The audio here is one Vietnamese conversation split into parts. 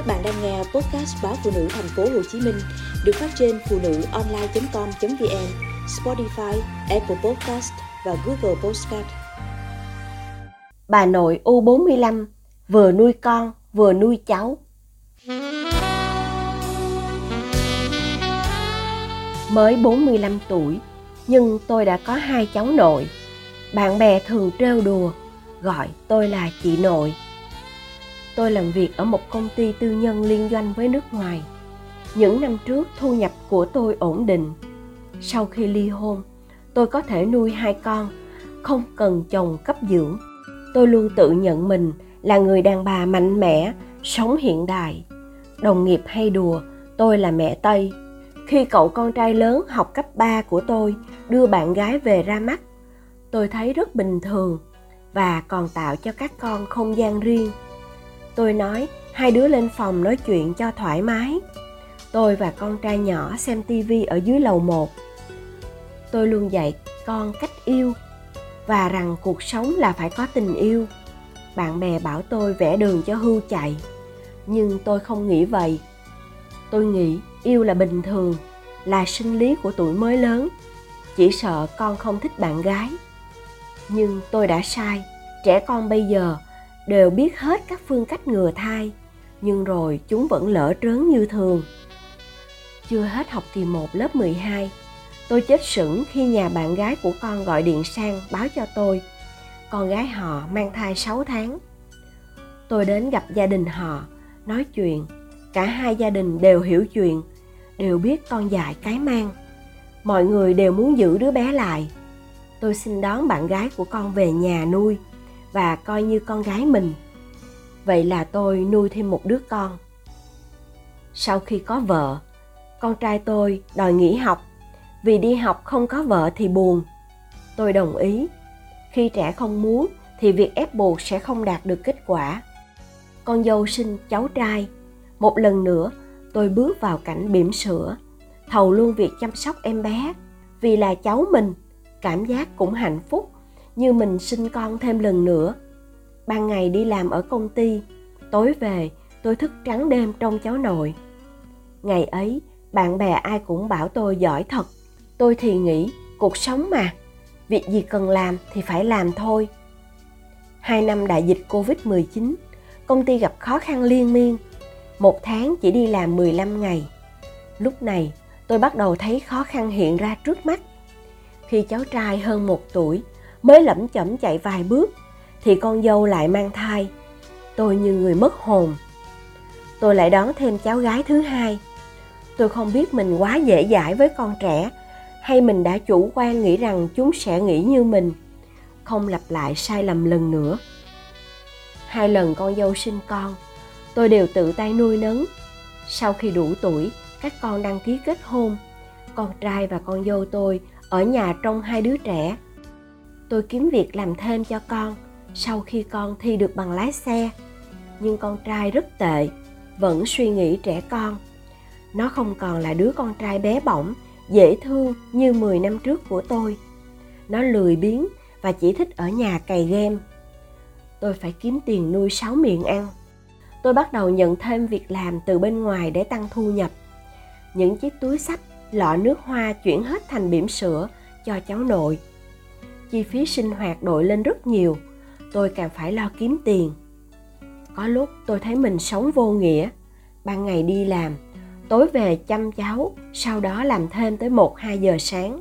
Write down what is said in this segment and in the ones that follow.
Các bạn đang nghe podcast báo phụ nữ thành phố Hồ Chí Minh được phát trên phụ nữ online.com.vn, Spotify, Apple Podcast và Google Podcast. Bà nội U45 vừa nuôi con vừa nuôi cháu. Mới 45 tuổi, nhưng tôi đã có hai cháu nội. Bạn bè thường trêu đùa, gọi tôi là chị nội tôi làm việc ở một công ty tư nhân liên doanh với nước ngoài. Những năm trước, thu nhập của tôi ổn định. Sau khi ly hôn, tôi có thể nuôi hai con, không cần chồng cấp dưỡng. Tôi luôn tự nhận mình là người đàn bà mạnh mẽ, sống hiện đại. Đồng nghiệp hay đùa, tôi là mẹ tây. Khi cậu con trai lớn học cấp 3 của tôi, đưa bạn gái về ra mắt, tôi thấy rất bình thường và còn tạo cho các con không gian riêng tôi nói, hai đứa lên phòng nói chuyện cho thoải mái. Tôi và con trai nhỏ xem tivi ở dưới lầu một. Tôi luôn dạy con cách yêu và rằng cuộc sống là phải có tình yêu. Bạn bè bảo tôi vẽ đường cho hưu chạy, nhưng tôi không nghĩ vậy. Tôi nghĩ yêu là bình thường, là sinh lý của tuổi mới lớn. Chỉ sợ con không thích bạn gái. Nhưng tôi đã sai, trẻ con bây giờ đều biết hết các phương cách ngừa thai, nhưng rồi chúng vẫn lỡ trớn như thường. Chưa hết học kỳ 1 lớp 12 tôi chết sững khi nhà bạn gái của con gọi điện sang báo cho tôi. Con gái họ mang thai 6 tháng. Tôi đến gặp gia đình họ, nói chuyện. Cả hai gia đình đều hiểu chuyện, đều biết con dại cái mang. Mọi người đều muốn giữ đứa bé lại. Tôi xin đón bạn gái của con về nhà nuôi và coi như con gái mình. Vậy là tôi nuôi thêm một đứa con. Sau khi có vợ, con trai tôi đòi nghỉ học. Vì đi học không có vợ thì buồn. Tôi đồng ý. Khi trẻ không muốn thì việc ép buộc sẽ không đạt được kết quả. Con dâu sinh cháu trai. Một lần nữa, tôi bước vào cảnh bỉm sữa, thầu luôn việc chăm sóc em bé. Vì là cháu mình, cảm giác cũng hạnh phúc như mình sinh con thêm lần nữa ban ngày đi làm ở công ty tối về tôi thức trắng đêm trong cháu nội ngày ấy bạn bè ai cũng bảo tôi giỏi thật tôi thì nghĩ cuộc sống mà việc gì cần làm thì phải làm thôi hai năm đại dịch Covid-19, công ty gặp khó khăn liên miên. Một tháng chỉ đi làm 15 ngày. Lúc này, tôi bắt đầu thấy khó khăn hiện ra trước mắt. Khi cháu trai hơn một tuổi, mới lẩm chẩm chạy vài bước, thì con dâu lại mang thai. Tôi như người mất hồn. Tôi lại đón thêm cháu gái thứ hai. Tôi không biết mình quá dễ dãi với con trẻ, hay mình đã chủ quan nghĩ rằng chúng sẽ nghĩ như mình, không lặp lại sai lầm lần nữa. Hai lần con dâu sinh con, tôi đều tự tay nuôi nấng. Sau khi đủ tuổi, các con đăng ký kết hôn. Con trai và con dâu tôi ở nhà trông hai đứa trẻ tôi kiếm việc làm thêm cho con, sau khi con thi được bằng lái xe. Nhưng con trai rất tệ, vẫn suy nghĩ trẻ con. Nó không còn là đứa con trai bé bỏng, dễ thương như 10 năm trước của tôi. Nó lười biếng và chỉ thích ở nhà cày game. Tôi phải kiếm tiền nuôi sáu miệng ăn. Tôi bắt đầu nhận thêm việc làm từ bên ngoài để tăng thu nhập. Những chiếc túi sách lọ nước hoa chuyển hết thành bỉm sữa cho cháu nội chi phí sinh hoạt đội lên rất nhiều. Tôi càng phải lo kiếm tiền. Có lúc tôi thấy mình sống vô nghĩa. Ban ngày đi làm, tối về chăm cháu, sau đó làm thêm tới 1-2 giờ sáng.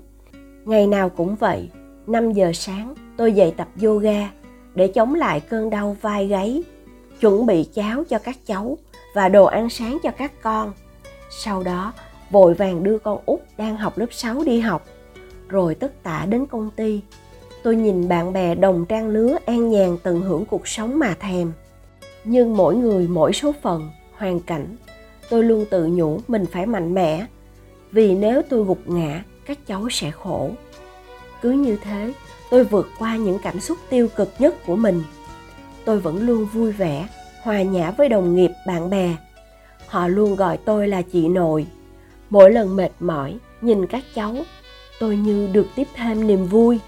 Ngày nào cũng vậy 5 giờ sáng tôi dậy tập yoga để chống lại cơn đau vai gáy, chuẩn bị cháo cho các cháu và đồ ăn sáng cho các con. Sau đó, vội vàng đưa con út đang học lớp 6 đi học. Rồi tất tả đến công ty tôi nhìn bạn bè đồng trang lứa an nhàn tận hưởng cuộc sống mà thèm. Nhưng mỗi người mỗi số phận, hoàn cảnh, tôi luôn tự nhủ mình phải mạnh mẽ. Vì nếu tôi gục ngã, các cháu sẽ khổ. Cứ như thế, tôi vượt qua những cảm xúc tiêu cực nhất của mình. Tôi vẫn luôn vui vẻ, hòa nhã với đồng nghiệp, bạn bè. Họ luôn gọi tôi là chị nội. Mỗi lần mệt mỏi, nhìn các cháu, tôi như được tiếp thêm niềm vui.